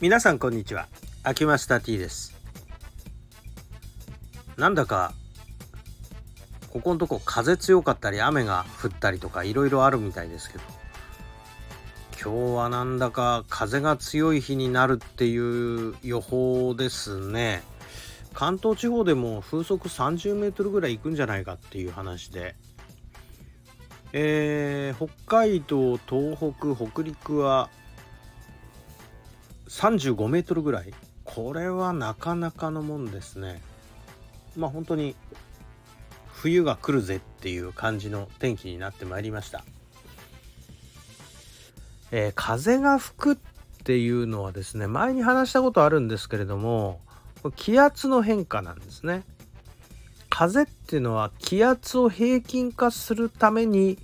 皆さんこんにちは。秋マスター T です。なんだかここのとこ風強かったり雨が降ったりとかいろいろあるみたいですけど。今日はなんだか風が強い日になるっていう予報ですね。関東地方でも風速30メートルぐらい行くんじゃないかっていう話で。えー、北海道東北北陸は35メートルぐらい？これはなかなかのもんですね。まあ本当に冬が来るぜっていう感じの天気になってまいりました、えー、風が吹くっていうのはですね前に話したことあるんですけれども気圧の変化なんですね。風っていうのは気圧を平均化するために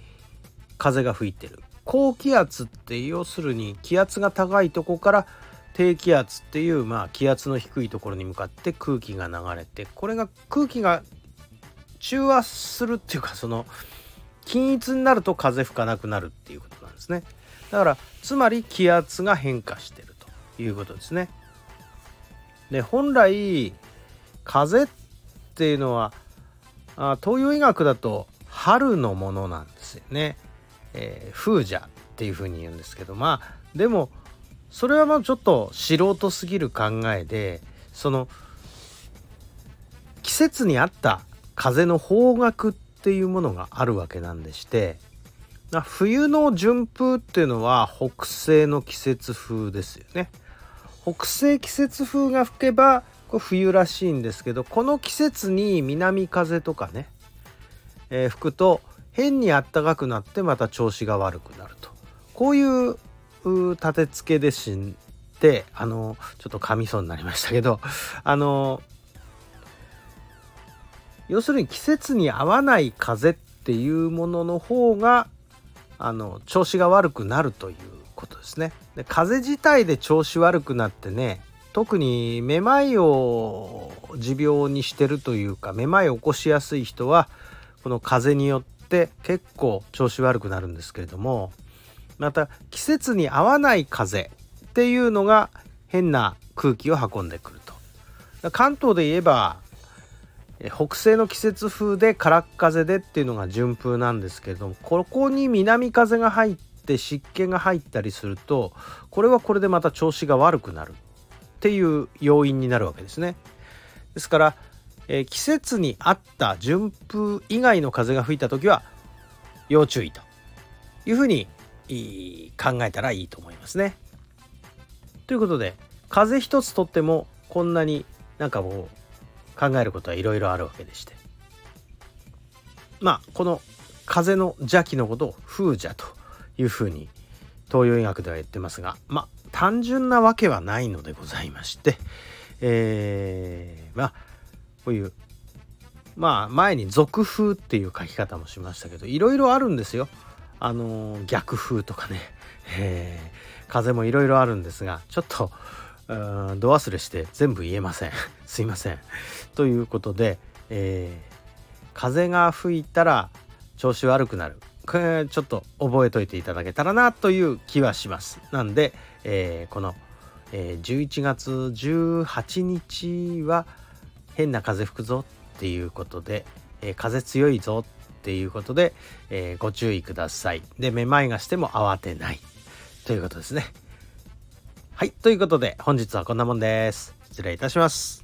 風が吹いてる。高気圧って要するに気圧が高いとこから低気圧っていうまあ気圧の低いところに向かって空気が流れてこれが空気が中和するっていうかその均一になると風吹かなくなるっていうことなんですね。だからつまり気圧が変化してるということですね。で本来風っていうのはあ東洋医学だと春のものなんですよね、えー、風邪っていうふうに言うんですけどまあでもそれはまあちょっと素人すぎる考えでその季節に合った風の方角っていうものがあるわけなんでして冬の順風っていうのは北西の季節風ですよね。北西季節風が吹けばこれ冬らしいんですけどこの季節に南風とかね、えー、吹くと変にあったかくなってまた調子が悪くなるとこういう立て付けでしてあのちょっと噛みそうになりましたけど あの要するに季節に合わない風っていうものの方があの調子が悪くなるということですね。で風自体で調子悪くなってね特にめまいを持病にしてるというかめまいを起こしやすい人はこの風によって結構調子悪くなるんですけれどもまた季節に合わない風っていうのが変な空気を運んでくると関東で言えば北西の季節風で空っ風でっていうのが順風なんですけれどもここに南風が入って湿気が入ったりするとこれはこれでまた調子が悪くなるっていう要因になるわけですね。ですから、えー、季節に合った順風以外の風が吹いた時は要注意というふうにい考えたらいいと思いますね。ということで風邪一つとってもこんなになんかもう考えることはいろいろあるわけでしてまあこの風の邪気のことを風邪というふうに東洋医学では言ってますがまあ単純なわけはないのでございましてえー、まあこういうまあ前に俗風っていう書き方もしましたけどいろいろあるんですよ。あの、逆風とかね、えー、風もいろいろあるんですがちょっと度忘れして全部言えません。すいません。ということで、えー、風が吹いたら調子悪くなる。これちょっと覚えといていただけたらなという気はします。なんで、えー、この、えー、11月18日は変な風吹くぞっていうことで、えー、風強いぞっていうことで、えー、ご注意ください。でめまいがしても慌てない。ということですね。はい。ということで本日はこんなもんです。失礼いたします。